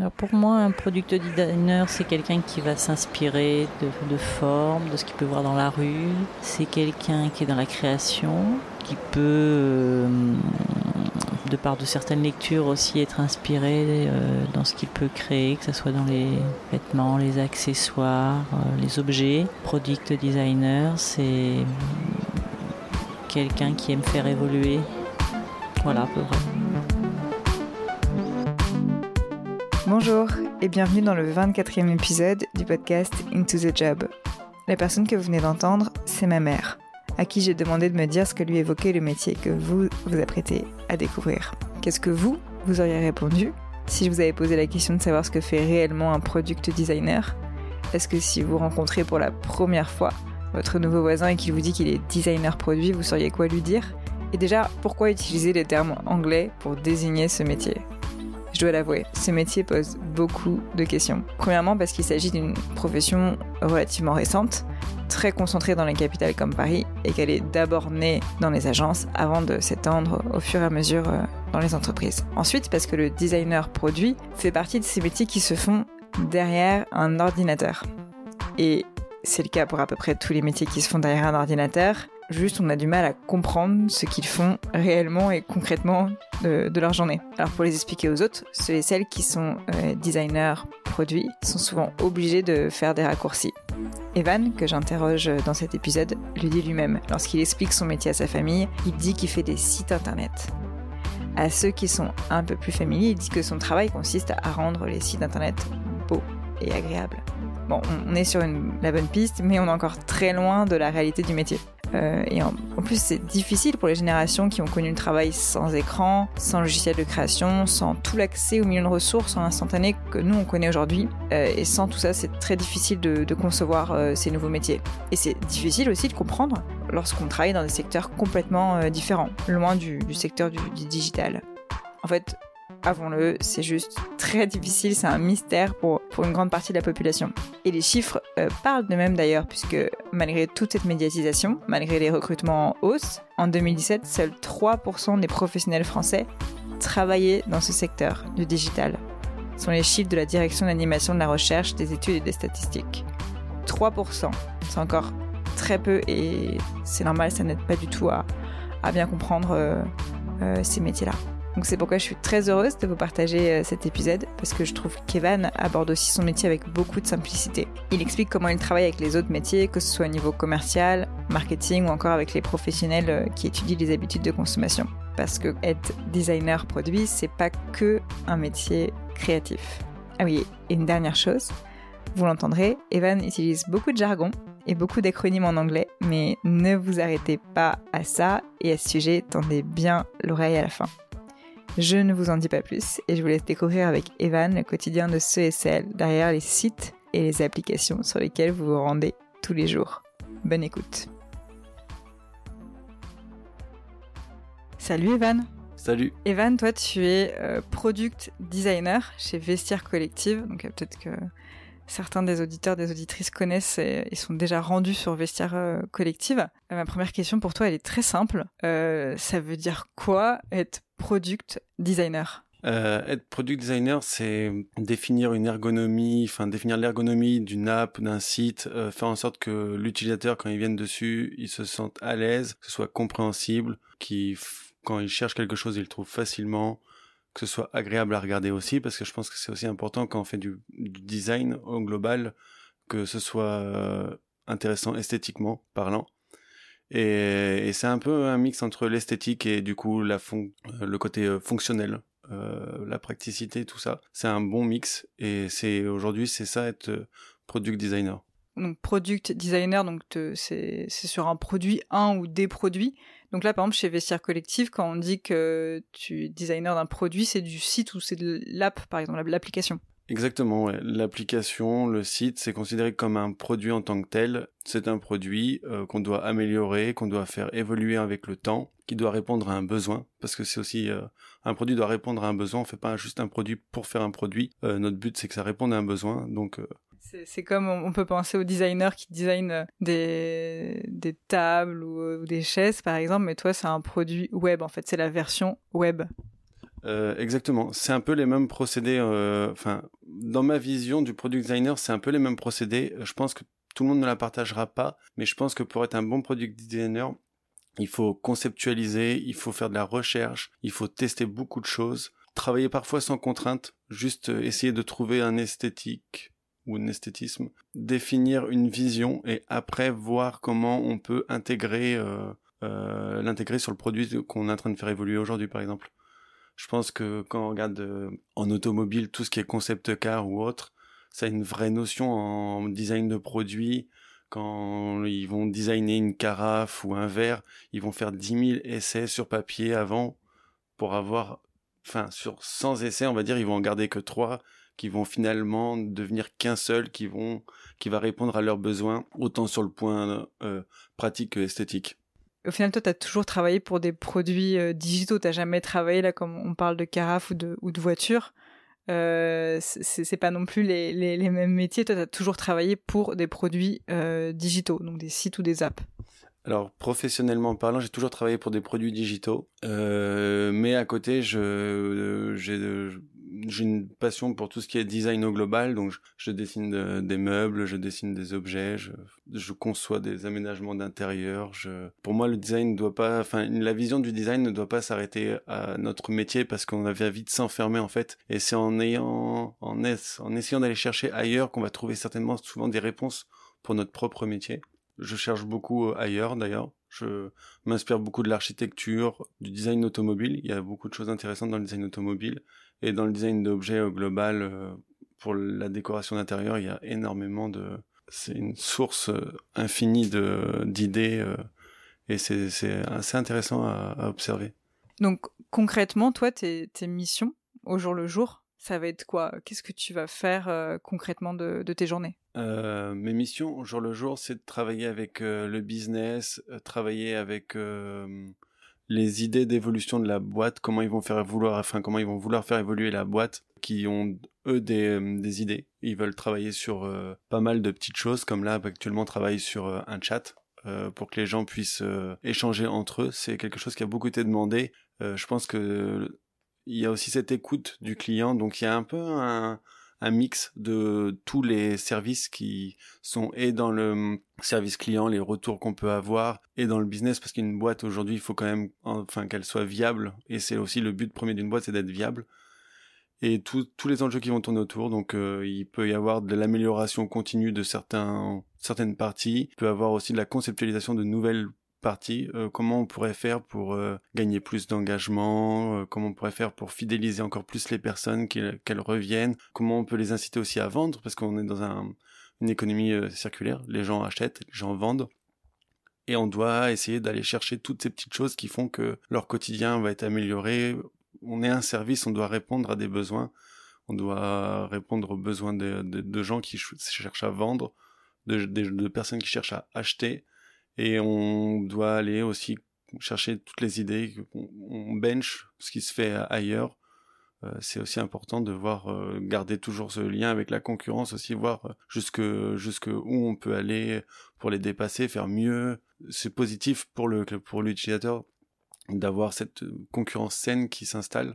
Alors pour moi, un product designer, c'est quelqu'un qui va s'inspirer de, formes, de ce qu'il peut voir dans la rue. C'est quelqu'un qui est dans la création, qui peut, euh, de part de certaines lectures aussi, être inspiré euh, dans ce qu'il peut créer, que ce soit dans les vêtements, les accessoires, euh, les objets. Product designer, c'est quelqu'un qui aime faire évoluer. Voilà, peu. Bonjour et bienvenue dans le 24e épisode du podcast Into the Job. La personne que vous venez d'entendre, c'est ma mère, à qui j'ai demandé de me dire ce que lui évoquait le métier que vous vous apprêtez à découvrir. Qu'est-ce que vous, vous auriez répondu si je vous avais posé la question de savoir ce que fait réellement un product designer? Est-ce que si vous rencontrez pour la première fois votre nouveau voisin et qu'il vous dit qu'il est designer produit, vous sauriez quoi lui dire? Et déjà, pourquoi utiliser les termes anglais pour désigner ce métier? Je dois l'avouer, ce métier pose beaucoup de questions. Premièrement parce qu'il s'agit d'une profession relativement récente, très concentrée dans les capitales comme Paris, et qu'elle est d'abord née dans les agences avant de s'étendre au fur et à mesure euh, dans les entreprises. Ensuite parce que le designer produit fait partie de ces métiers qui se font derrière un ordinateur. Et c'est le cas pour à peu près tous les métiers qui se font derrière un ordinateur. Juste, on a du mal à comprendre ce qu'ils font réellement et concrètement de, leur journée. Alors pour les expliquer aux autres, ceux et celles qui sont euh, designers produits sont souvent obligés de faire des raccourcis. Evan, que j'interroge dans cet épisode, le dit lui-même. Lorsqu'il explique son métier à sa famille, il dit qu'il fait des sites internet. À ceux qui sont un peu plus familiers, il dit que son travail consiste à rendre les sites internet beaux et agréables. Bon, on est sur la bonne piste, mais on est encore très loin de la réalité du métier. Euh, et en, plus, c'est difficile pour les générations qui ont connu le travail sans écran, sans logiciel de création, sans tout l'accès aux millions de ressources en instantané que nous on connaît aujourd'hui. Euh, et sans tout ça, c'est très difficile de, concevoir euh, ces nouveaux métiers. Et c'est difficile aussi de comprendre lorsqu'on travaille dans des secteurs complètement différents, loin du, du secteur du, du digital. En fait, avons-le, c'est juste très difficile, c'est un mystère pour, pour une grande partie de la population. Et les chiffres euh, parlent de même d'ailleurs, puisque malgré toute cette médiatisation, malgré les recrutements en hausse, en 2017, seuls 3% des professionnels français travaillaient dans ce secteur du digital. Ce sont les chiffres de la direction d'animation de la recherche, des études et des statistiques. 3%, c'est encore très peu et c'est normal, ça n'aide pas du tout à, à bien comprendre euh, euh, ces métiers-là. Donc c'est pourquoi je suis très heureuse de vous partager euh, cet épisode parce que je trouve qu'Evan aborde aussi son métier avec beaucoup de simplicité. Il explique comment il travaille avec les autres métiers, que ce soit au niveau commercial, marketing ou encore avec les professionnels euh, qui étudient les habitudes de consommation. Parce que être designer produit, c'est pas que un métier créatif. Ah oui, et une dernière chose, vous l'entendrez, Evan utilise beaucoup de jargon et beaucoup d'acronymes en anglais, mais ne vous arrêtez pas à ça et à ce sujet, tendez bien l'oreille à la fin. Je ne vous en dis pas plus et je vous laisse découvrir avec Evan le quotidien de ceux et celles derrière les sites et les applications sur lesquelles vous vous rendez tous les jours. Bonne écoute. Salut Evan. Salut. Evan, toi tu es euh, product designer chez Vestiaire Collective, donc euh, peut-être que certains des auditeurs, des auditrices connaissent et, et sont déjà rendus sur Vestiaire euh, Collective. Ma première question pour toi, elle est très simple. Ça veut dire quoi être product designer euh, être product designer, c'est définir une ergonomie, enfin définir l'ergonomie d'une app, d'un site, euh, faire en sorte que l'utilisateur, quand il vient dessus, il se sente à l'aise, que ce soit compréhensible, qu'il, quand il cherche quelque chose, il le trouve facilement, que ce soit agréable à regarder aussi, parce que je pense que c'est aussi important quand on fait du, du design au global, que ce soit euh, intéressant esthétiquement parlant. Et, c'est un peu un mix entre l'esthétique et du coup la fon le côté euh, fonctionnel, euh, la praticité, tout ça. C'est un bon mix et c'est aujourd'hui c'est ça être euh, product designer. Donc product designer, donc c'est sur un produit, un ou des produits. Donc là, par exemple, chez Vestiaire Collective, quand on dit que tu es designer d'un produit, c'est du site ou c'est de l'app, par exemple, l'application. Exactement. L'application, le site, c'est considéré comme un produit en tant que tel. C'est un produit euh, qu'on doit améliorer, qu'on doit faire évoluer avec le temps, qui doit répondre à un besoin, parce que c'est aussi euh, un produit doit répondre à un besoin. On fait pas juste un produit pour faire un produit. Euh, notre but, c'est que ça réponde à un besoin. Donc c'est comme on peut penser aux designers qui designent des, tables ou, des chaises par exemple, mais toi c'est un produit web en fait, c'est la version web. Euh, Exactement. C'est un peu les mêmes procédés. euh, Enfin, dans ma vision du product designer, c'est un peu les mêmes procédés. Je pense que tout le monde ne la partagera pas, mais je pense que pour être un bon product designer, il faut conceptualiser, il faut faire de la recherche, il faut tester beaucoup de choses, travailler parfois sans contrainte, juste euh, essayer de trouver un esthétique ou un esthétisme, définir une vision et après voir comment on peut intégrer l'intégrer sur le produit qu'on est en train de faire évoluer aujourd'hui par exemple. Je pense que quand on regarde euh, en automobile tout ce qui est concept car ou autre, ça a une vraie notion en design de produit. Quand ils vont designer une carafe ou un verre, ils vont faire 10 000 essais sur papier avant pour avoir, enfin, sur 100 essais, on va dire, ils vont en garder que 3 qui vont finalement devenir qu'un seul qui va répondre à leurs besoins, autant sur le point euh, pratique que esthétique. Au final, toi, tu as toujours travaillé pour des produits euh, digitaux. Tu jamais travaillé, là, comme on parle de carafe ou de, ou de voiture. Euh, c'est pas non plus les, mêmes métiers. Toi, tu as toujours travaillé pour des produits euh, digitaux, donc des sites ou des apps. Alors professionnellement parlant, j'ai toujours travaillé pour des produits digitaux, euh, mais à côté, je j'ai j'ai une passion pour tout ce qui est design au global, donc je, dessine de, des meubles, je dessine des objets, je, je conçois des aménagements d'intérieur. Je... Pour moi, le design ne doit pas, enfin, la vision du design ne doit pas s'arrêter à notre métier parce qu'on avait de s'enfermer en fait. Et c'est en ayant, en, es, en essayant d'aller chercher ailleurs qu'on va trouver certainement souvent des réponses pour notre propre métier. Je cherche beaucoup ailleurs d'ailleurs. Je m'inspire beaucoup de l'architecture, du design automobile. Il y a beaucoup de choses intéressantes dans le design automobile et dans le design d'objets au global. euh, Pour la décoration d'intérieur, il y a énormément de. C'est une source euh, infinie d'idées euh, et c'est assez intéressant à, à observer. Donc concrètement, toi, tes, tes missions au jour le jour, ça va être quoi? Qu'est-ce que tu vas faire euh, concrètement de, de tes journées? Euh, mes missions au jour le jour, c'est de travailler avec euh, le business, travailler avec les idées d'évolution de la boîte, comment ils vont faire vouloir, enfin comment ils vont vouloir faire évoluer la boîte, qui ont eux des, euh, des idées. Ils veulent travailler sur euh, pas mal de petites choses, comme là actuellement travaille sur euh, un chat pour que les gens puissent échanger entre eux. C'est quelque chose qui a beaucoup été demandé. Je pense que il y a aussi cette écoute du client, donc il y a un peu un un mix de tous les services qui sont et dans le service client, les retours qu'on peut avoir, et dans le business, parce qu'une boîte aujourd'hui, il faut quand même, enfin, qu'elle soit viable, et c'est aussi le but premier d'une boîte, c'est d'être viable, et tous les enjeux qui vont tourner autour. Donc, euh, il peut y avoir de l'amélioration continue de certains, certaines parties. Peut avoir aussi de la conceptualisation de nouvelles Euh, comment on pourrait faire pour euh, gagner plus d'engagement euh, Comment on pourrait faire pour fidéliser encore plus les personnes, qu'elles reviennent Comment on peut les inciter aussi à vendre Parce qu'on est dans un, une économie circulaire. Les gens achètent, les gens vendent. Et on doit essayer d'aller chercher toutes ces petites choses qui font que leur quotidien va être amélioré. On est un service, on doit répondre à des besoins. On doit répondre aux besoins de, gens qui ch- cherchent à vendre, de personnes qui cherchent à acheter. Et on doit aller aussi chercher toutes les idées. On, bench ce qui se fait ailleurs. Euh, c'est aussi important de voir euh, garder toujours ce lien avec la concurrence aussi voir euh, jusque jusque où on peut aller pour les dépasser faire mieux c'est positif pour le pour l'utilisateur d'avoir cette concurrence saine qui s'installe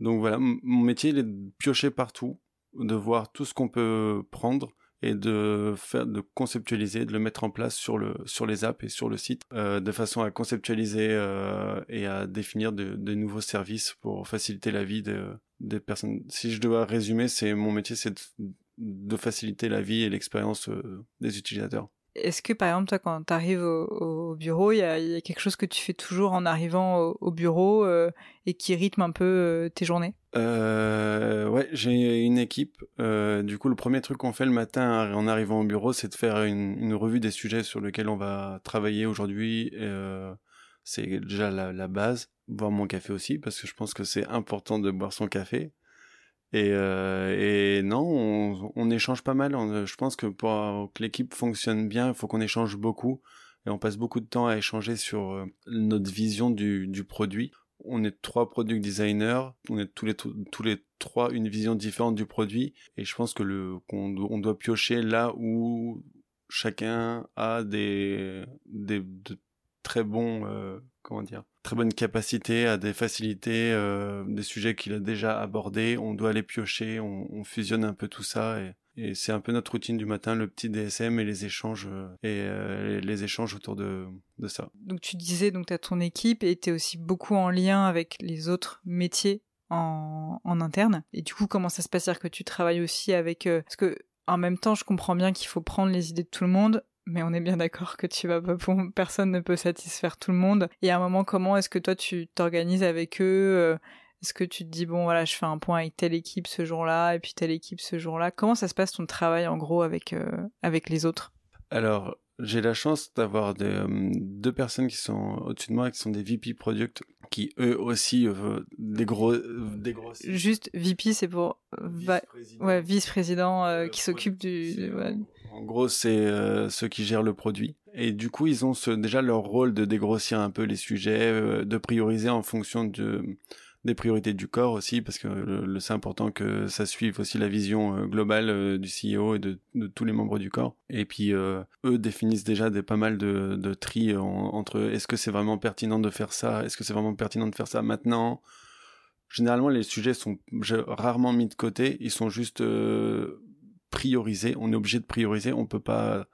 donc voilà mon métier il est de piocher partout de voir tout ce qu'on peut prendre et de faire de conceptualiser de le mettre en place sur le sur les apps et sur le site euh, de façon à conceptualiser euh, et à définir de, de nouveaux services pour faciliter la vie de, des personnes. Si je dois résumer c'est mon métier c'est de, de faciliter la vie et l'expérience euh, des utilisateurs Est-ce que par exemple, toi, quand tu arrives au, au bureau, il y a, quelque chose que tu fais toujours en arrivant au, au bureau euh, et qui rythme un peu euh, tes journées? Euh, ouais, j'ai une équipe. Euh, du coup, le premier truc qu'on fait le matin en arrivant au bureau, c'est de faire une, revue des sujets sur lesquels on va travailler aujourd'hui. C'est déjà la base. Boire mon café aussi, parce que je pense que c'est important de boire son café. Et, euh, et non, on, on échange pas mal. On- je pense que pour que l'équipe fonctionne bien, il faut qu'on échange beaucoup. Et on passe beaucoup de temps à échanger sur euh, notre vision du, du produit on est trois product designers, on est tous les tous les trois une vision différente du produit et je pense que le qu'on on doit piocher là où chacun a des des de- très bon, euh, comment dire, très bonne capacité, à des facilités, euh, des sujets qu'il a déjà abordés. On doit les piocher, on, fusionne un peu tout ça et, c'est un peu notre routine du matin, le petit DSM et les échanges et les échanges autour de, de ça. Donc tu disais donc tu as ton équipe et tu es aussi beaucoup en lien avec les autres métiers en, en interne. Et du coup, comment ça se passe? Dire que tu travailles aussi avec... parce que en même temps, je comprends bien qu'il faut prendre les idées de tout le monde, mais on est bien d'accord que tu vas pas personne ne peut satisfaire tout le monde. Et à un moment, comment est-ce que toi tu t'organises avec eux euh, Est-ce que tu te dis bon voilà, je fais un point avec telle équipe ce jour-là et puis telle équipe ce jour-là Comment ça se passe ton travail en gros avec euh, avec les autres? Alors j'ai la chance d'avoir euh, deux personnes qui sont au-dessus de moi, qui sont des VP Product, qui eux aussi des gros, des gros. Juste VP, c'est pour vice-président, ouais, vice-président qui s'occupe du. En gros, c'est euh, ceux qui gèrent le produit. Et du coup, ils ont déjà leur rôle de dégrossir un peu les sujets, euh, de prioriser en fonction de, des priorités du corps aussi, parce que c'est important que ça suive aussi la vision euh, globale du CEO et de, tous les membres du corps. Et puis, eux définissent déjà pas mal de tri entre est-ce que c'est vraiment pertinent de faire ça, est-ce que c'est vraiment pertinent de faire ça maintenant. Généralement, les sujets sont rarement mis de côté, ils sont juste prioriser. On est obligé de prioriser. On peut pas.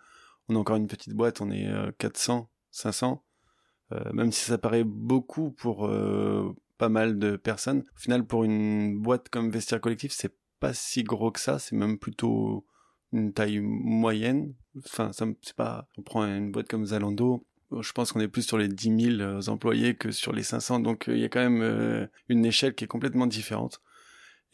On a encore une petite boîte. On est 400, euh, 500. Euh, même si ça paraît beaucoup pour euh, pas mal de personnes. Au final, pour une boîte comme Vestiaire Collectif, c'est pas si gros que ça. C'est même plutôt une taille moyenne. Enfin, ça c'est pas. On prend une boîte comme Zalando. Je pense qu'on est plus sur les 10 000 employés que sur les 500. Donc, il y a quand même une échelle qui est complètement différente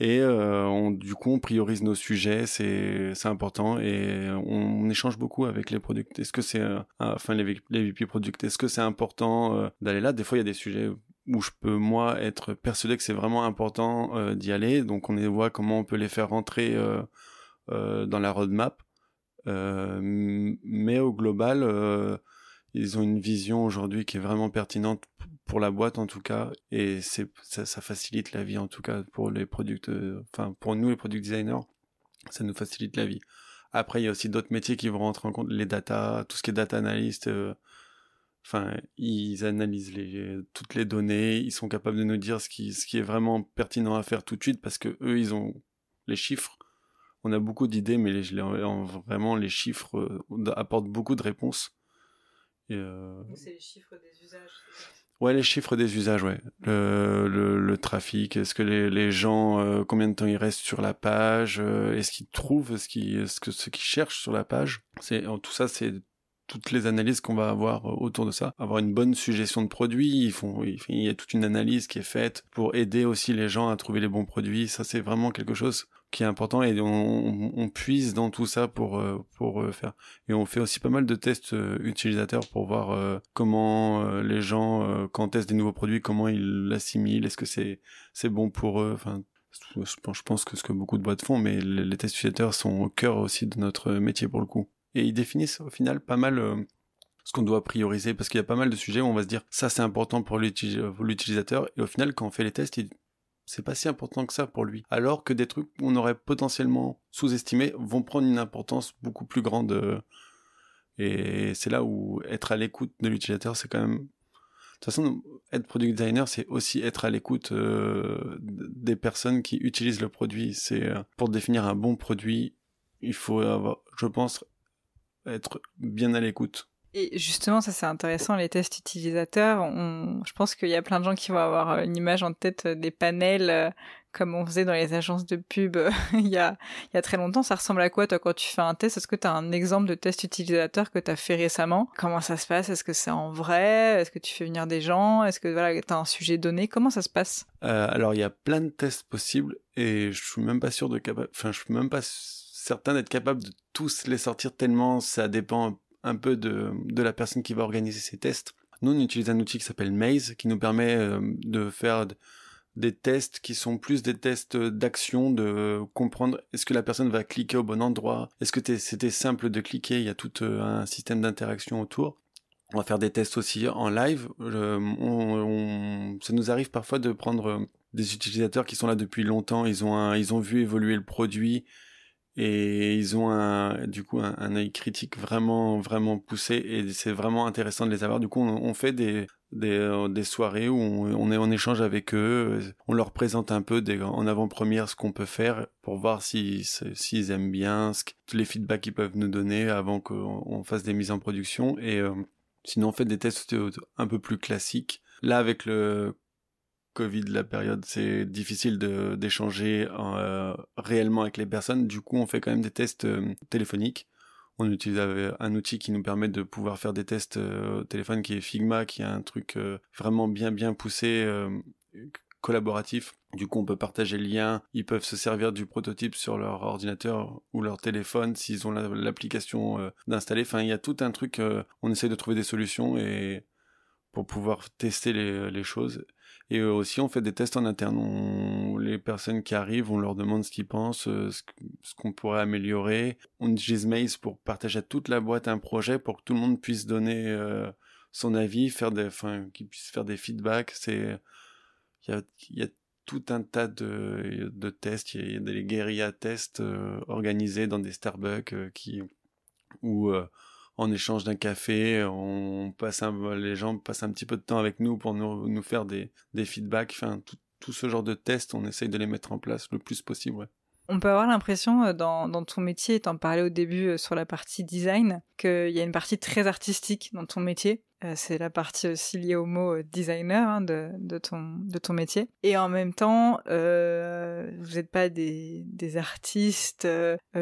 et euh, du coup on priorise nos sujets c'est important et on, échange beaucoup avec les producteurs. Est-ce que c'est euh, enfin les, les VP est-ce que c'est important euh, d'aller là? Des fois il y a des sujets où je peux moi être persuadé que c'est vraiment important d'y aller. Donc on voit comment on peut les faire rentrer dans la roadmap. Mais au global ils ont une vision aujourd'hui qui est vraiment pertinente pour la boîte en tout cas et c'est ça, facilite la vie en tout cas pour les product enfin pour nous les product designers ça nous facilite la vie. Après il y a aussi d'autres métiers qui vont rentrer en compte les data tout ce qui est data analyst euh, ils analysent les toutes les données ils sont capables de nous dire ce qui ce qui est vraiment pertinent à faire tout de suite parce que eux ils ont les chiffres. On a beaucoup d'idées mais les, vraiment les chiffres euh, apportent beaucoup de réponses euh... c'est les chiffres des usages Ouais, les chiffres des usages, ouais. Le, le, le trafic, est-ce que les, les gens, euh, combien de temps ils restent sur la page, euh, est-ce qu'ils trouvent ce qu'ils, est-ce que ce qu'ils cherchent sur la page? C'est tout ça, c'est toutes les analyses qu'on va avoir euh, autour de ça. Avoir une bonne suggestion de produits, il y a toute une analyse qui est faite pour aider aussi les gens à trouver les bons produits. Ça, c'est vraiment quelque chose qui est important et on, on, puise dans tout ça pour euh, pour euh, faire et on fait aussi pas mal de tests utilisateurs pour voir comment les gens quand on teste des nouveaux produits comment ils l'assimilent est-ce que c'est c'est bon pour eux? Enfin je pense que ce que beaucoup de boîtes font mais les tests utilisateurs sont au cœur aussi de notre métier pour le coup et ils définissent au final pas mal euh, ce qu'on doit prioriser. Parce qu'il y a pas mal de sujets où on va se dire ça c'est important pour l'utilisateur. Et au final quand on fait les tests c'est pas si important que ça pour lui. Alors que des trucs qu'on aurait potentiellement sous-estimés vont prendre une importance beaucoup plus grande euh, et c'est là où être à l'écoute de l'utilisateur c'est quand même de toute façon, être product designer, c'est aussi être à l'écoute euh, des personnes qui utilisent le produit. C'est pour définir un bon produit, il faut avoir, je pense, être bien à l'écoute. Et justement, ça c'est intéressant, les tests utilisateurs. On... Je pense qu'il y a plein de gens qui vont avoir une image en tête des panels euh, comme on faisait dans les agences de pub il, y a, il y a très longtemps. Ça ressemble à quoi toi quand tu fais un test? Est-ce que tu as un exemple de test utilisateur que tu as fait récemment? Comment ça se passe? Est-ce que c'est en vrai? Est-ce que tu fais venir des gens? Est-ce que voilà, tu as un sujet donné? Comment ça se passe? Euh, Alors il y a plein de tests possibles et je suis même pas sûr de capable... Enfin, je suis même pas certain d'être capable de tous les sortir tellement ça dépend un peu de, la personne qui va organiser ces tests. Nous, on utilise un outil qui s'appelle Maze, qui nous permet euh, de faire des tests qui sont plus des tests d'action, de comprendre est-ce que la personne va cliquer au bon endroit, est-ce que c'était simple de cliquer, il y a tout euh, un système d'interaction autour. On va faire des tests aussi en live. ça nous arrive parfois de prendre des utilisateurs qui sont là depuis longtemps, ils ont, ils ont vu évoluer le produit, et ils ont un, du coup un, œil critique vraiment vraiment poussé et c'est vraiment intéressant de les avoir. Du coup, on, fait des des, euh, soirées où on, est en échange avec eux, on leur présente un peu en avant-première ce qu'on peut faire pour voir s'ils si, aiment bien, ce, tous les feedbacks qu'ils peuvent nous donner avant qu'on fasse des mises en production. Et euh, sinon, on fait des tests un peu plus classiques. Là, avec le Covid, la période, c'est difficile d'échanger euh, réellement avec les personnes. Du coup, on fait quand même des tests euh, téléphoniques. On utilise un outil qui nous permet de pouvoir faire des tests euh, au téléphone qui est Figma, qui est un truc vraiment bien bien poussé, collaboratif. Du coup, on peut partager le lien. Ils peuvent se servir du prototype sur leur ordinateur ou leur téléphone s'ils ont l'application d'installer. Enfin, il y a tout un truc. on essaie de trouver des solutions et pour pouvoir tester les, les choses. Et euh, aussi, on fait des tests en interne. les personnes qui arrivent, on leur demande ce qu'ils pensent, euh, ce qu'on pourrait améliorer. On utilise Maze pour partager à toute la boîte un projet pour que tout le monde puisse donner euh, son avis, faire des, enfin, qu'ils puissent faire des feedbacks. C'est, il y a, tout un tas de, de tests. Il y a des guérillas tests organisés dans des Starbucks qui, où en échange d'un café, on passe un, les gens passent un petit peu de temps avec nous pour nous, faire des, des feedbacks. Enfin, tout, tout, ce genre de tests, on essaye de les mettre en place le plus possible. On peut avoir l'impression euh, dans, dans ton métier, t'en parlais au début euh, sur la partie design, qu'il y a une partie très artistique dans ton métier. Euh, c'est la partie aussi liée au mot designer hein, de, ton, métier. Et en même temps, euh, vous n'êtes pas des, artistes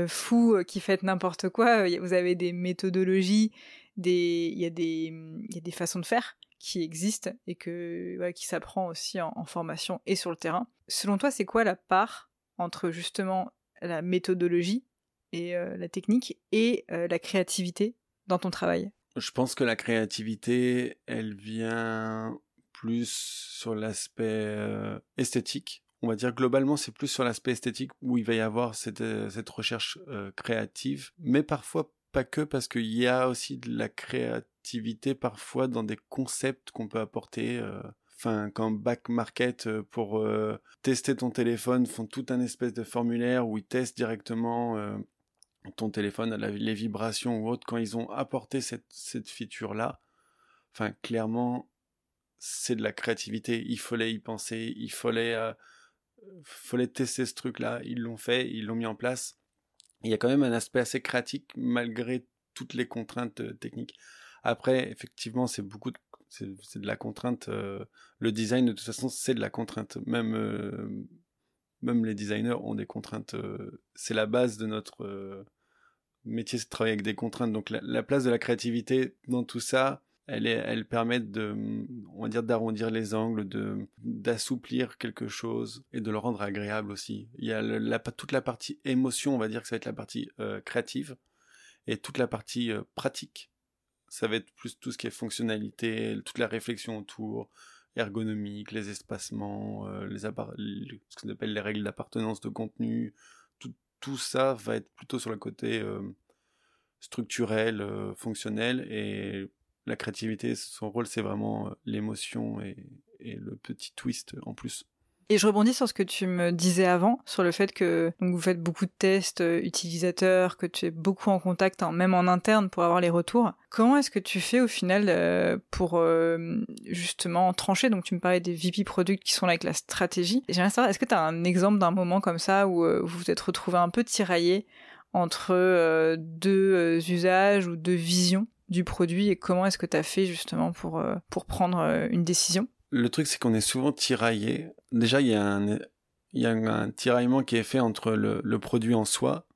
fous qui faites n'importe quoi. Vous avez des méthodologies, des, il y a des, façons de faire qui existent et que qui s'apprend aussi en, formation et sur le terrain. Selon toi, c'est quoi la part entre justement la méthodologie et euh, la technique et euh, la créativité dans ton travail? Je pense que la créativité, elle vient plus sur l'aspect euh, esthétique. On va dire globalement, c'est plus sur l'aspect esthétique où il va y avoir cette, cette recherche créative, mais parfois pas que parce qu'il y a aussi de la créativité parfois dans des concepts qu'on peut apporter enfin quand Back Market euh, pour euh, tester ton téléphone font tout un espèce de formulaire où ils testent directement euh, ton téléphone, les vibrations ou autre, quand ils ont apporté cette, cette feature là, enfin clairement c'est de la créativité, il fallait y penser, il fallait fallait tester ce truc là, ils l'ont fait, ils l'ont mis en place. Il y a quand même un aspect assez créatif malgré toutes les contraintes techniques. Après, effectivement, c'est beaucoup de c'est de la contrainte. Euh, le design, de toute façon, c'est de la contrainte. Même, euh, même les designers ont des contraintes. Euh, c'est la base de notre métier, c'est de travailler avec des contraintes. Donc la, place de la créativité dans tout ça, elle, permet de, on va dire, d'arrondir les angles, de d'assouplir quelque chose et de le rendre agréable aussi. Il y a la, toute la partie émotion, on va dire que ça va être la partie créative, et toute la partie pratique ça va être plus tout ce qui est fonctionnalité, toute la réflexion autour, ergonomique, les espacements, euh, les ce qu'on appelle les règles d'appartenance de contenu, tout, tout, ça va être plutôt sur le côté euh, structurel, euh, fonctionnel, et la créativité, son rôle, c'est vraiment l'émotion et, et le petit twist en plus. Et je rebondis sur ce que tu me disais avant, sur le fait que donc, vous faites beaucoup de tests euh, utilisateurs, que tu es beaucoup en contact, hein, même en interne, pour avoir les retours. Comment est-ce que tu fais au final euh, pour euh, justement trancher? Donc tu me parlais des VP Product qui sont là avec la stratégie. J'aimerais savoir, est-ce que tu as un exemple d'un moment comme ça où vous vous êtes retrouvé un peu tiraillé entre deux usages ou deux visions du produit et comment est-ce que tu as fait justement pour, pour prendre une décision? Le truc, c'est qu'on est souvent tiraillé. Déjà, il y a un, y a un tiraillement qui est fait entre le, le, produit en soi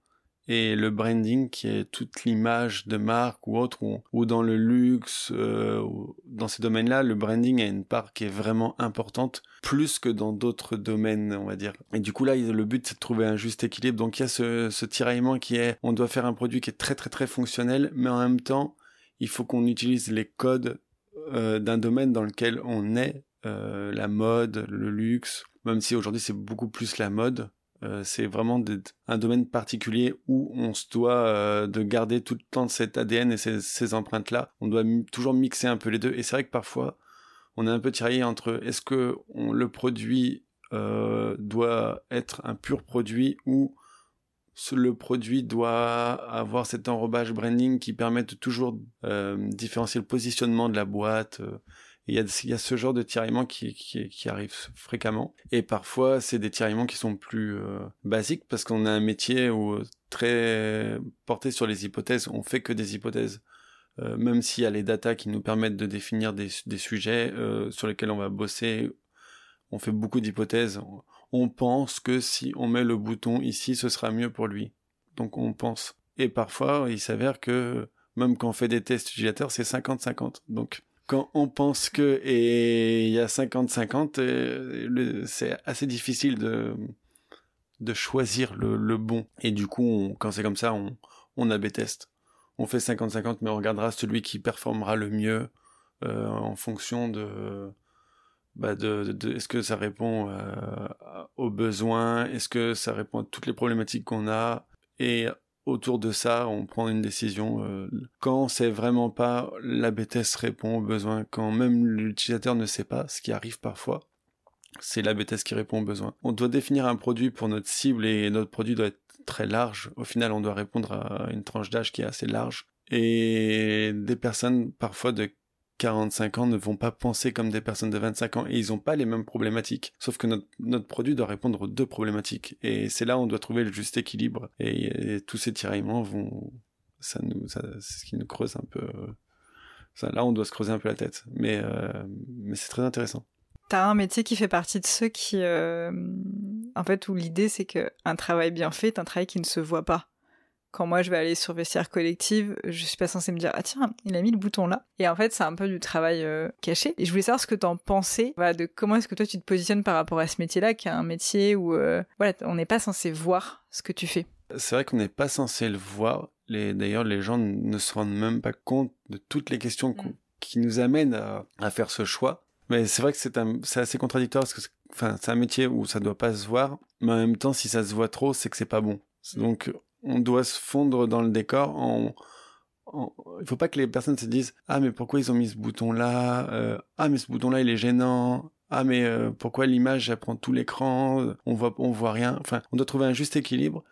et le branding, qui est toute l'image de marque ou autre, ou, dans le luxe, euh, dans ces domaines-là, le branding a une part qui est vraiment importante, plus que dans d'autres domaines, on va dire. Et du coup, là, le but, c'est de trouver un juste équilibre. Donc, il y a ce, ce tiraillement qui est, on doit faire un produit qui est très, très, très fonctionnel, mais en même temps, il faut qu'on utilise les codes euh, d'un domaine dans lequel on est euh, la mode, le luxe, même si aujourd'hui c'est beaucoup plus la mode. Euh, c'est vraiment un domaine particulier où on se doit euh, de garder tout le temps cet ADN et ces, empreintes-là. On doit toujours mixer un peu les deux. Et c'est vrai que parfois, on est un peu tiraillé entre est-ce que le produit doit être un pur produit ou le produit doit avoir cet enrobage branding qui permet de toujours différencier le positionnement de la boîte. Il y, a, ce genre de tiraillement qui, qui, arrive fréquemment. Et parfois, c'est des tiraillements qui sont plus euh, basiques parce qu'on a un métier où, très porté sur les hypothèses. On fait que des hypothèses. Euh, même s'il y a les datas qui nous permettent de définir des, des sujets euh, sur lesquels on va bosser, on fait beaucoup d'hypothèses. On pense que si on met le bouton ici, ce sera mieux pour lui. Donc on pense. Et parfois, il s'avère que même quand on fait des tests utilisateurs, c'est 50-50. Donc quand on pense que et il y a 50-50, euh, c'est assez difficile de de choisir le, bon. Et du coup, quand c'est comme ça, on on a test. On fait 50-50, mais on regardera celui qui performera le mieux euh, en fonction de bah de, est-ce que ça répond euh, aux besoins, est-ce que ça répond à toutes les problématiques qu'on a et autour de ça, on prend une décision. Euh, quand c'est vraiment pas la BTS répond aux besoins, quand même l'utilisateur ne sait pas, ce qui arrive parfois, c'est la BTS qui répond aux besoins. On doit définir un produit pour notre cible et notre produit doit être très large. Au final, on doit répondre à une tranche d'âge qui est assez large. Et des personnes parfois de 45 ans ne vont pas penser comme des personnes de 25 ans et ils n'ont pas les mêmes problématiques. Sauf que notre, produit doit répondre aux deux problématiques. Et c'est là où on doit trouver le juste équilibre. Et, tous ces tiraillements vont, ça nous, ça, c'est ce qui nous creuse un peu. Ça, là, on doit se creuser un peu la tête. Mais, euh, mais c'est très intéressant. T'as un métier qui fait partie de ceux qui, euh, en fait, où l'idée c'est que un travail bien fait est un travail qui ne se voit pas quand moi je vais aller sur vestiaire collective, je suis pas censée me dire ah tiens il a mis le bouton là. Et en fait c'est un peu du travail euh, caché. Et je voulais savoir ce que t'en pensais, voilà, de comment est-ce que toi tu te positionnes par rapport à ce métier-là, qui est un métier où euh, voilà on n'est pas censé voir ce que tu fais. C'est vrai qu'on n'est pas censé le voir. Les, d'ailleurs les gens ne se rendent même pas compte de toutes les questions mm. qui nous amènent à, à, faire ce choix. Mais c'est vrai que c'est, un, c'est assez contradictoire parce que c'est, enfin, c'est un métier où ça doit pas se voir, mais en même temps, si ça se voit trop, c'est que c'est pas bon. Mm. Donc, on doit se fondre dans le décor en, il faut pas que les personnes se disent ah mais pourquoi ils ont mis ce bouton là euh, ah mais ce bouton là il est gênant ah mais euh, pourquoi l'image elle prend tout l'écran on voit on voit rien. Enfin on doit trouver un juste équilibre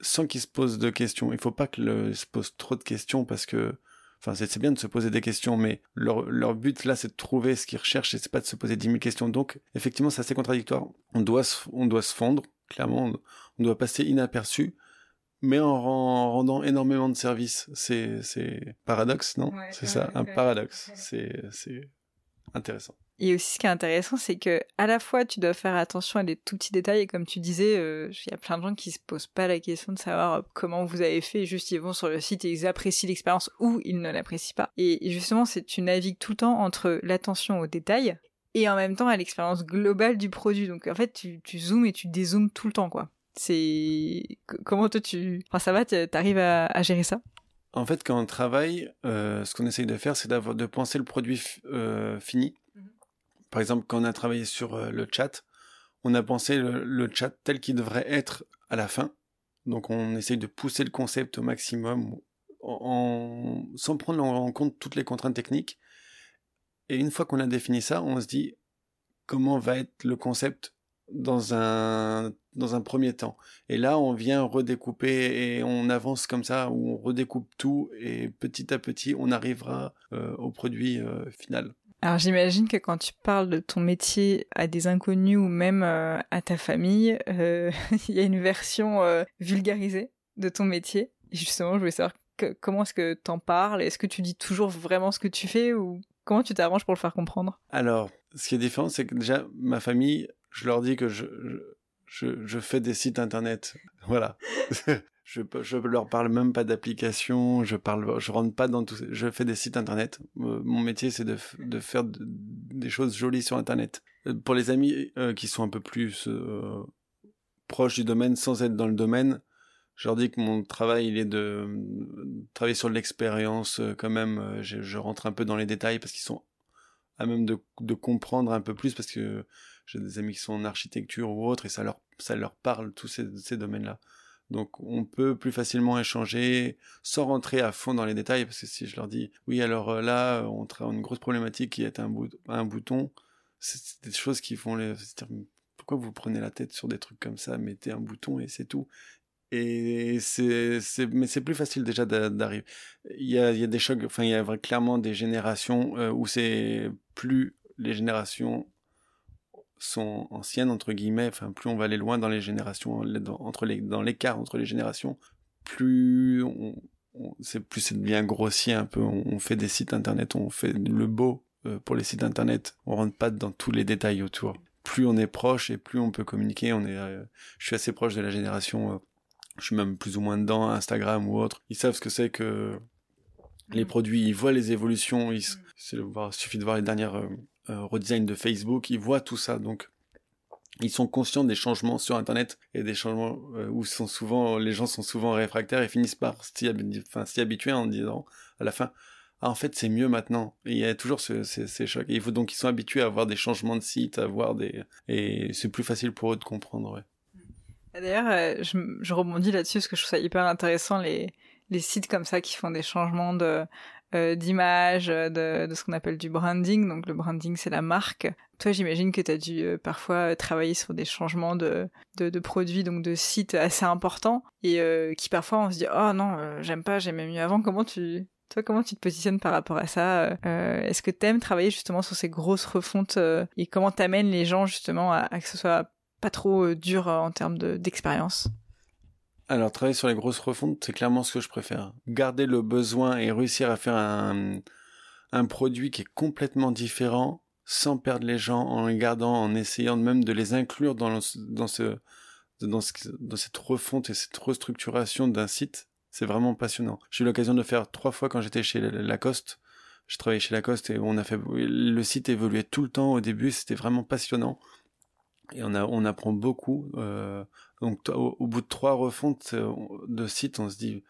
sans qu'ils se posent de questions. Il faut pas que le se pose trop de questions parce que enfin c'est bien de se poser des questions mais leur leur but là c'est de trouver ce qu'ils recherchent et c'est pas de se poser dix mille questions. Donc effectivement c'est assez contradictoire. On doit se, on doit se fondre clairement on doit passer inaperçu mais en, rendant énormément de services. C'est, c'est paradoxe, non? C'est ça, un paradoxe. C'est, c'est intéressant. Et aussi, ce qui est intéressant, c'est que à la fois, tu dois faire attention à des tout petits détails. Et comme tu disais, euh, il y a plein de gens qui se posent pas la question de savoir euh, comment vous avez fait. Juste, ils vont sur le site et ils apprécient l'expérience ou ils ne l'apprécient pas. Et justement, c'est tu navigues tout le temps entre l'attention aux détails et en même temps à l'expérience globale du produit. Donc, en fait, tu, tu zoomes et tu dézoomes tout le temps, quoi. C'est comment toi tu, enfin ça va, t'arrives à, à gérer ça? En fait, quand on travaille, euh, ce qu'on essaye de faire, c'est d'avoir de penser le produit euh, fini. Mhm. Par exemple, quand on a travaillé sur euh, le chat, on a pensé le, chat tel qu'il devrait être à la fin. Donc, on essaye de pousser le concept au maximum, en, sans prendre en compte toutes les contraintes techniques. Et une fois qu'on a défini ça, on se dit comment va être le concept dans un dans un premier temps. Et là, on vient redécouper et on avance comme ça, où on redécoupe tout et petit à petit, on arrivera euh, au produit euh, final. Alors j'imagine que quand tu parles de ton métier à des inconnus ou même euh, à ta famille, il y a une version vulgarisée de ton métier. Et justement, je voulais savoir comment est-ce que t'en parles? Est-ce que tu dis toujours vraiment ce que tu fais ou comment tu t'arranges pour le faire comprendre? Alors, ce qui est différent, c'est que déjà, ma famille je leur dis que je, je, fais des sites internet. Voilà. je, je leur parle même pas d'application, je parle, je rentre pas dans tout, je fais des sites internet. Euh, mon métier, c'est de, de faire des choses jolies sur internet. Euh, pour les amis euh, qui sont un peu plus proches du domaine sans être dans le domaine, je leur dis que mon travail, il est de travailler sur l'expérience quand même. Je, je, rentre un peu dans les détails parce qu'ils sont à même de, de comprendre un peu plus parce que j'ai des amis qui sont en architecture ou autre et ça leur ça leur parle tous ces, domaines-là. Donc on peut plus facilement échanger sans rentrer à fond dans les détails parce que si je leur dis oui alors euh, là on a une grosse problématique qui est un, bout, un bouton, c'est des choses qui font les pourquoi vous prenez la tête sur des trucs comme ça, mettez un bouton et c'est tout. Et c'est, mais c'est plus facile déjà d'arriver. Il y a, il y a des chocs, enfin, il y a clairement des générations euh, où c'est plus les générations sont anciennes entre guillemets, enfin plus on va aller loin dans les générations, dans l'écart entre les générations, plus on, c'est plus c'est bien grossier un peu. On, fait des sites internet, on fait le beau euh, pour les sites internet. On rentre pas dans tous les détails autour. Plus on est proche et plus on peut communiquer. On est, euh, je suis assez proche de la génération. Euh, je suis même plus ou moins dedans, Instagram ou autre. Ils savent ce que c'est que les produits. Ils voient les évolutions. Il suffit de voir les dernières redesigns de Facebook. Ils voient tout ça. Donc ils sont conscients des changements sur Internet et des changements euh, où sont souvent les gens sont souvent réfractaires et finissent par s'y habituer en disant à la fin ah en fait c'est mieux maintenant il y a toujours ce, ces, chocs et il faut donc ils sont habitués à avoir des changements de site à avoir des et c'est plus facile pour eux de comprendre. D'ailleurs, euh, je, rebondis là-dessus parce que je trouve ça hyper intéressant les sites comme ça qui font des changements de euh, d'image, euh, de, ce qu'on appelle du branding. Donc le branding, c'est la marque. Toi, j'imagine que tu as dû euh, parfois travailler sur des changements de, de, produits, donc de sites assez importants, et qui parfois on se dit oh non, j'aime pas, j'aimais mieux avant. Comment tu toi, comment tu te positionnes par rapport à ça Est-ce que t'aimes travailler justement sur ces grosses refontes et comment t'amènes les gens justement à, à, que ce soit pas trop dur en termes d'expérience? Alors, travailler sur les grosses refontes, c'est clairement ce que je préfère. Garder le besoin et réussir à faire un, un produit qui est complètement différent, sans perdre les gens, en les gardant, en essayant même de les inclure dans, ce, dans, ce, dans cette refonte et cette restructuration d'un site, c'est vraiment passionnant. J'ai eu l'occasion de faire trois fois quand j'étais chez Lacoste. Je travaillais chez Lacoste et on a fait le site évoluait tout le temps au début, c'était vraiment passionnant et on a on apprend beaucoup euh, donc au, bout de trois refontes euh, de sites on se dit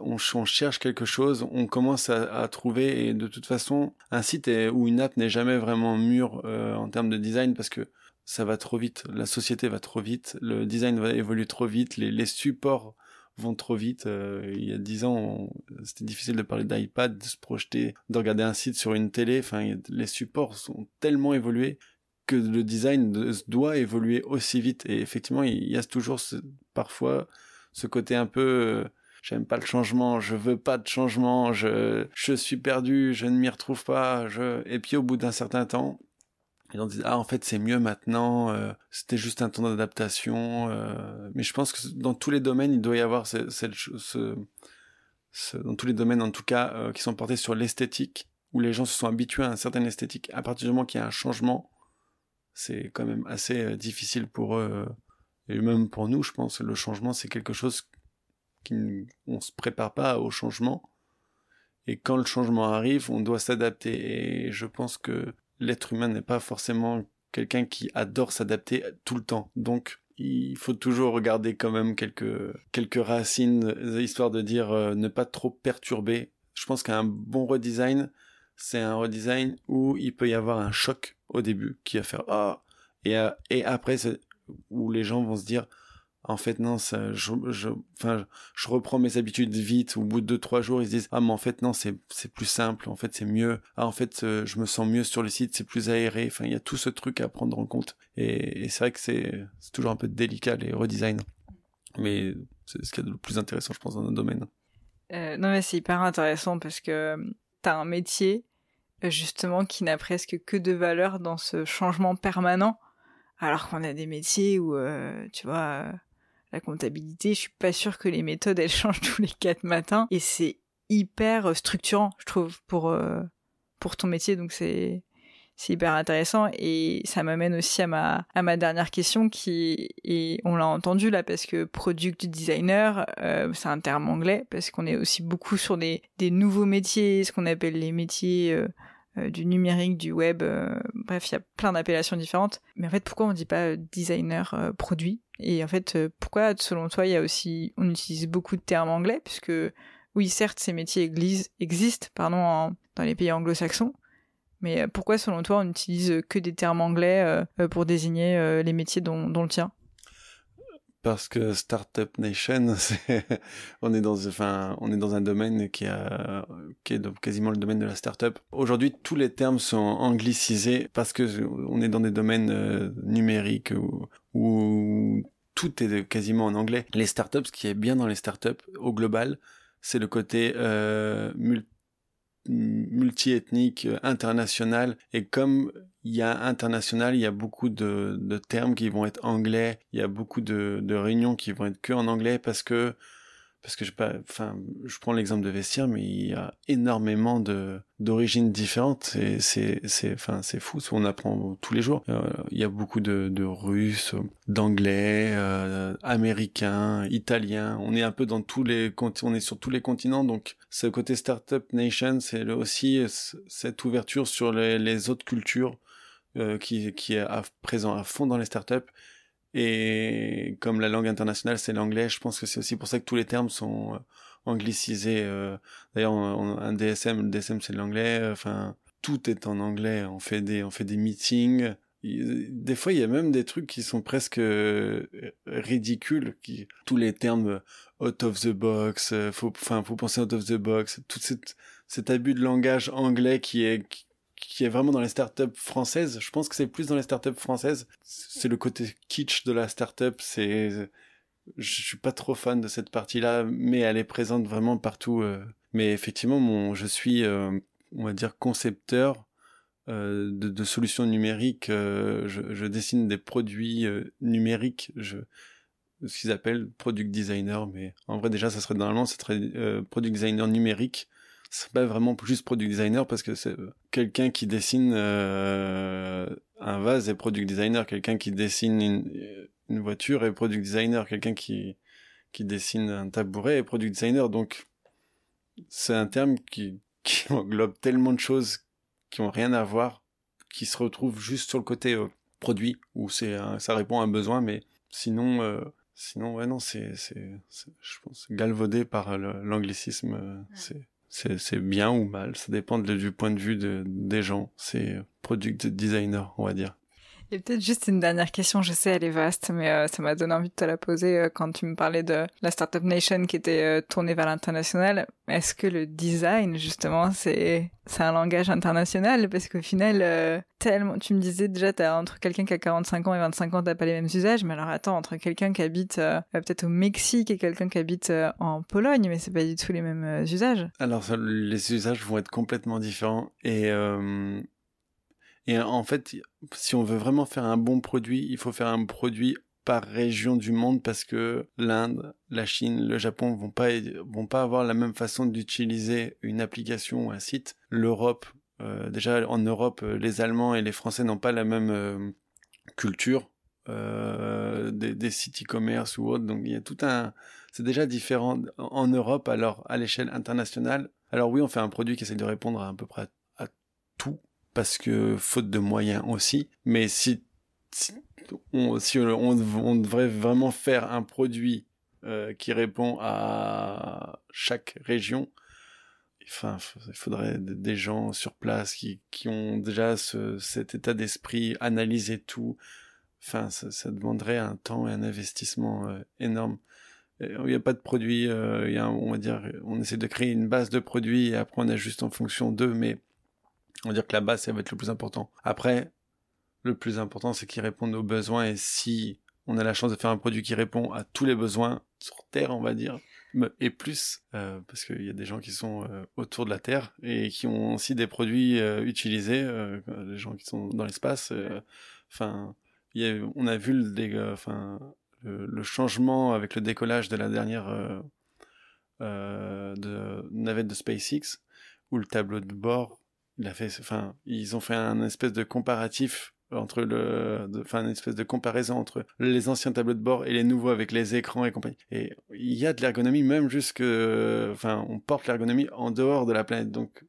on, cherche quelque chose on commence à, trouver et de toute façon un site ou une app n'est jamais vraiment mûr euh, en termes de design parce que ça va trop vite la société va trop vite le design va trop vite les, supports vont trop vite. il y a dix ans, c'était difficile de parler d'iPad, de se projeter, de regarder un site sur une télé. Enfin, les supports sont tellement évolués que le design doit évoluer aussi vite. Et effectivement, il y a toujours parfois ce côté un peu euh, j'aime pas le changement, je veux pas de changement, je, je suis perdu, je ne m'y retrouve pas, et puis au bout d'un certain temps, les gens disent ah en fait c'est mieux maintenant, euh, c'était juste un temps d'adaptation, euh... mais je pense que dans tous les domaines il doit y avoir cette, ce, ce, dans tous les domaines en tout cas qui sont portés sur l'esthétique, où les gens se sont habitués à un certain esthétique, à partir du moment qu'il y a un changement, c'est quand même assez euh, difficile pour eux. Et même pour nous, je pense, le changement, c'est quelque chose qui, on se prépare pas au changement. Et quand le changement arrive, on doit s'adapter. Et je pense que l'être humain n'est pas forcément quelqu'un qui adore s'adapter tout le temps. Donc, il faut toujours regarder quand même quelques, quelques racines, histoire de dire euh, ne pas trop perturber. Je pense qu'un bon redesign, c'est un redesign où il peut y avoir un choc au début qui va faire ah et euh, et après où les gens vont se dire en fait non ça je je enfin je reprends mes habitudes vite. Au bout de deux trois jours ils se disent ah mais en fait non c'est c'est plus simple. En fait c'est mieux. Ah en fait euh, je me sens mieux sur le site. C'est plus aéré. Enfin il y a tout ce truc à prendre en compte. Et, c'est vrai que c'est c'est toujours un peu délicat les redesigns. Mais c'est ce qu'il y a de plus intéressant je pense dans notre domaine. Euh, non mais c'est hyper intéressant parce que t'as un métier justement qui n'a presque que de valeur dans ce changement permanent, alors qu'on a des métiers où, euh, tu vois, euh, la comptabilité, je suis pas sûre que les méthodes elles changent tous les quatre matins, et c'est hyper structurant, je trouve, pour euh, pour ton métier, donc c'est c'est hyper intéressant. Et ça m'amène aussi à ma à ma dernière question qui et on l'a entendu là parce que product designer c'est un terme anglais parce qu'on est aussi beaucoup sur des des nouveaux métiers ce qu'on appelle les métiers euh, du numérique, du web, euh, bref, il y a plein d'appellations différentes. Mais en fait, pourquoi on dit pas euh, designer produit? Et en fait, pourquoi, selon toi, il y a aussi, on utilise beaucoup de termes anglais, puisque oui, certes, ces métiers existent, pardon, dans les pays anglo-saxons, mais pourquoi, selon toi, on n'utilise que des termes anglais pour désigner les métiers dont, dont le tien? Parce que Startup Nation, on est dans, enfin, on est dans un domaine qui a, qui est quasiment le domaine de la startup. Aujourd'hui, tous les termes sont anglicisés parce que on est dans des domaines euh, numériques où, tout est quasiment en anglais. Les startups, ce qui est bien dans les startups au global, c'est le côté euh, multi-ethnique, euh, international. Et comme il y a international, il y a beaucoup de, de, termes qui vont être anglais. Il y a beaucoup de, de réunions qui vont être que en anglais parce que parce que je pas enfin je prends l'exemple de Vestiaire mais il y a énormément de d'origines différentes. Et c'est c'est enfin c'est fou on apprend tous les jours. Euh, il y a beaucoup de, de russes d'anglais euh, américains italiens. On est un peu dans tous les on est sur tous les continents. Donc ce côté startup nation c'est aussi cette ouverture sur les, les autres cultures euh, qui qui est à, présent à fond dans les startups et comme la langue internationale c'est l'anglais, je pense que c'est aussi pour ça que tous les termes sont euh, anglicisés. Euh. D'ailleurs, un DSM, le DSM c'est l'anglais. Enfin, tout est en anglais. On fait des, on fait des meetings. Des fois, il y a même des trucs qui sont presque ridicules. Tous les termes out of the box, faut, enfin, faut penser out of the box. Tout cette, cet abus de langage anglais qui est, est vraiment dans les startups françaises. Je pense que c'est plus dans les startups françaises. C'est le côté kitsch de la startup. C'est, je suis pas trop fan de cette partie-là, mais elle est présente vraiment partout. Euh. Mais effectivement, mon, je suis, euh, on va dire, concepteur euh, de, solutions numériques. Je, je, dessine des produits numériques. Je, ce qu'ils appellent product designer, mais en vrai déjà, ça serait normalement, ça serait product designer numérique c'est pas vraiment juste product designer parce que c'est euh, quelqu'un qui dessine euh, un vase est product designer, quelqu'un qui dessine une, une, voiture est product designer, quelqu'un qui qui dessine un tabouret est product designer. Donc c'est un terme qui qui englobe tellement de choses qui ont rien à voir, qui se retrouvent juste sur le côté euh, produit où c'est ça répond à un besoin, mais sinon euh, sinon ouais non c'est c'est je pense galvaudé par l'anglicisme c'est c'est bien ou mal, ça dépend du point de vue de, des gens. C'est product designer, on va dire. Et peut-être juste une dernière question, je sais elle est vaste, mais euh, ça m'a donné envie de te la poser euh, quand tu me parlais de la Startup Nation qui était euh, tournée vers l'international. Est-ce que le design, justement, c'est c'est un langage international? Parce qu'au final, tellement, tu me disais déjà, t'as entre quelqu'un qui a 45 ans et 25 ans, t'as pas les mêmes usages, mais alors attends, entre quelqu'un qui habite peut-être au Mexique et quelqu'un qui habite en Pologne, mais c'est pas du tout les mêmes usages. Alors les usages vont être complètement différents et et en fait, si on veut vraiment faire un bon produit, il faut faire un produit par région du monde parce que l'Inde, la Chine, le Japon vont pas vont pas avoir la même façon d'utiliser une application ou un site. L'Europe, euh, déjà en Europe, euh, les Allemands et les Français n'ont pas la même euh, culture des, des sites e-commerce ou autres. Donc il y a tout un, c'est déjà différent en Europe alors à l'échelle internationale. Alors oui, on fait un produit qui essaie de répondre à peu près à tout parce que faute de moyens aussi. Mais si, on, devrait vraiment faire un produit euh, qui répond à chaque région, enfin, il faudrait des gens sur place qui, qui ont déjà ce, cet état d'esprit, analyser tout. Enfin, ça, ça, demanderait un temps et un investissement euh, énorme. Il n'y a pas de produit, euh, il y a, on va dire, on essaie de créer une base de produits et après on ajuste en fonction d'eux, mais on va dire que la base, ça va être le plus important. Après, le plus important, c'est qu'ils répondent aux besoins et si on a la chance de faire un produit qui répond à tous les besoins sur Terre, on va dire, et plus, euh, parce qu'il y a des gens qui sont euh, autour de la Terre et qui ont aussi des produits euh, utilisés, les gens qui sont dans l'espace. Enfin, on a vu le, le, le, changement avec le décollage de la dernière de navette de SpaceX, où le tableau de bord il a fait, enfin, ils ont fait un espèce de comparatif entre le, enfin, une espèce de comparaison entre les anciens tableaux de bord et les nouveaux avec les écrans et compagnie. Et il y a de l'ergonomie même jusque, enfin, on porte l'ergonomie en dehors de la planète. Donc,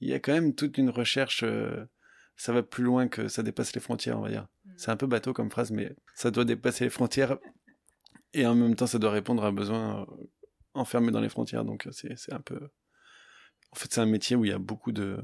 il y a quand même toute une recherche, euh, ça va plus loin que ça dépasse les frontières, on va dire. Mm. C'est un peu bateau comme phrase, mais ça doit dépasser les frontières et en même temps, ça doit répondre à un besoin euh, enfermé dans les frontières. Donc, c'est un peu, en fait, c'est un métier où il y a beaucoup de,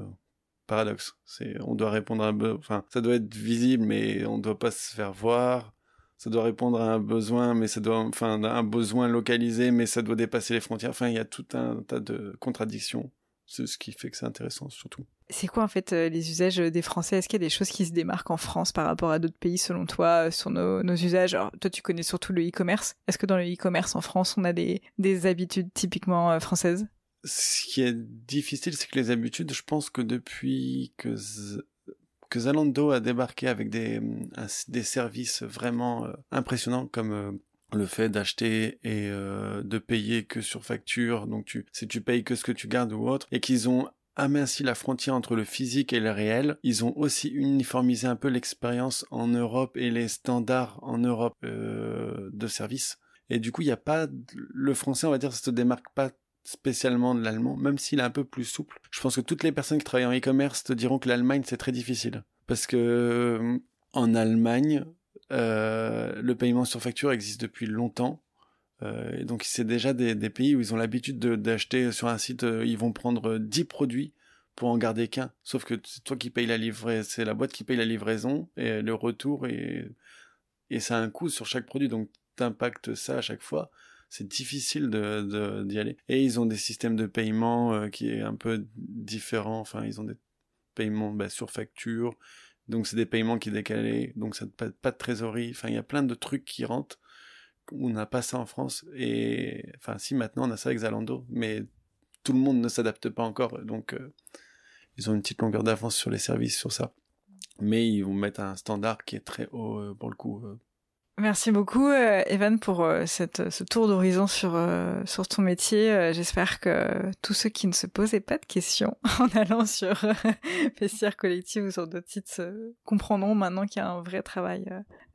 paradoxe. C'est, on doit répondre à un enfin, ça doit être visible, mais on doit pas se faire voir. Ça doit répondre à un besoin, mais ça doit, enfin, besoin localisé, mais ça doit dépasser les frontières. Enfin, il y a tout un tas de contradictions c'est ce qui fait que c'est intéressant surtout. C'est quoi en fait les usages des Français? Est-ce qu'il y a des choses qui se démarquent en France par rapport à d'autres pays selon toi sur nos, usages? Toi tu connais surtout le e-commerce. Est-ce que dans le e-commerce en France on a des, des habitudes typiquement françaises? Ce qui est difficile c'est que les habitudes, je pense que depuis que que Zalando a débarqué avec des, des services vraiment euh, impressionnants comme euh, le fait d'acheter et euh, de payer que sur facture, donc tu, si tu payes que ce que tu gardes ou autre, et qu'ils ont aminci la frontière entre le physique et le réel. Ils ont aussi uniformisé un peu l'expérience en Europe et les standards en Europe de service. Et du coup, il n'y a pas le français, on va dire, ça se démarque pas spécialement de l'allemand, même s'il est un peu plus souple. Je pense que toutes les personnes qui travaillent en e-commerce te diront que l'Allemagne c'est très difficile parce que euh, en Allemagne euh, le paiement sur facture existe depuis longtemps. Euh, et donc c'est déjà des, pays où ils ont l'habitude d'acheter sur un site, ils vont prendre 10 produits pour en garder qu'un. Sauf que c'est toi qui payes la livraison, c'est la boîte qui paye la livraison et le retour et, et ça a un coût sur chaque produit. Donc t'impactes ça à chaque fois c'est difficile de d'y aller. Et ils ont des systèmes de paiement euh, qui est un peu différents. Enfin, ils ont des paiements bah, sur facture, donc c'est des paiements qui décalés, donc ça pas, pas de trésorerie. Enfin, il y a plein de trucs qui rentrent. On n'a pas ça en France. Et enfin, si maintenant on a ça avec Zalando, mais tout le monde ne s'adapte pas encore. Donc, euh, ils ont une petite longueur d'avance sur les services sur ça. Mais ils vont mettre un standard qui est très haut euh, pour le coup Merci beaucoup, euh, Evan, pour euh, ce tour d'horizon sur, euh, sur ton métier. J'espère que tous ceux qui ne se posaient pas de questions en allant sur Festière Collective ou sur d'autres sites comprendront maintenant qu'il y a un vrai travail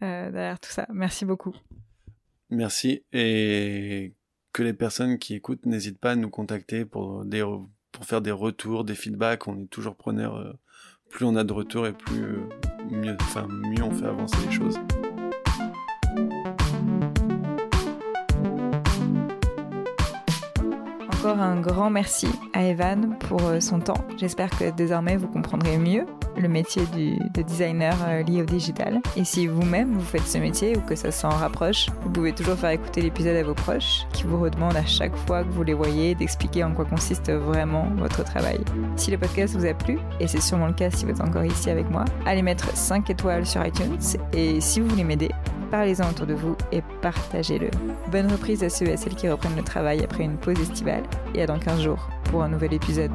derrière tout ça. Merci beaucoup. Merci et que les personnes qui écoutent n'hésitent pas à nous contacter pour, des, pour faire des retours, des feedbacks. On est toujours preneur. plus on a de retours et plus mieux, enfin, mieux on fait avancer les choses. Encore un grand merci à Evan pour euh, son temps. J'espère que désormais vous comprendrez mieux le métier de designer euh, lié au digital. Et si vous-même vous faites ce métier ou que ça s'en rapproche, vous pouvez toujours faire écouter l'épisode à vos proches qui vous redemandent à chaque fois que vous les voyez d'expliquer en quoi consiste vraiment votre travail. Si le podcast vous a plu, et c'est sûrement le cas si vous êtes encore ici avec moi, allez mettre 5 étoiles sur iTunes et si vous voulez m'aider, parlez-en autour de vous et partagez-le. Bonne reprise à ceux et à celles qui reprennent le travail après une pause estivale et à dans 15 jours pour un nouvel épisode.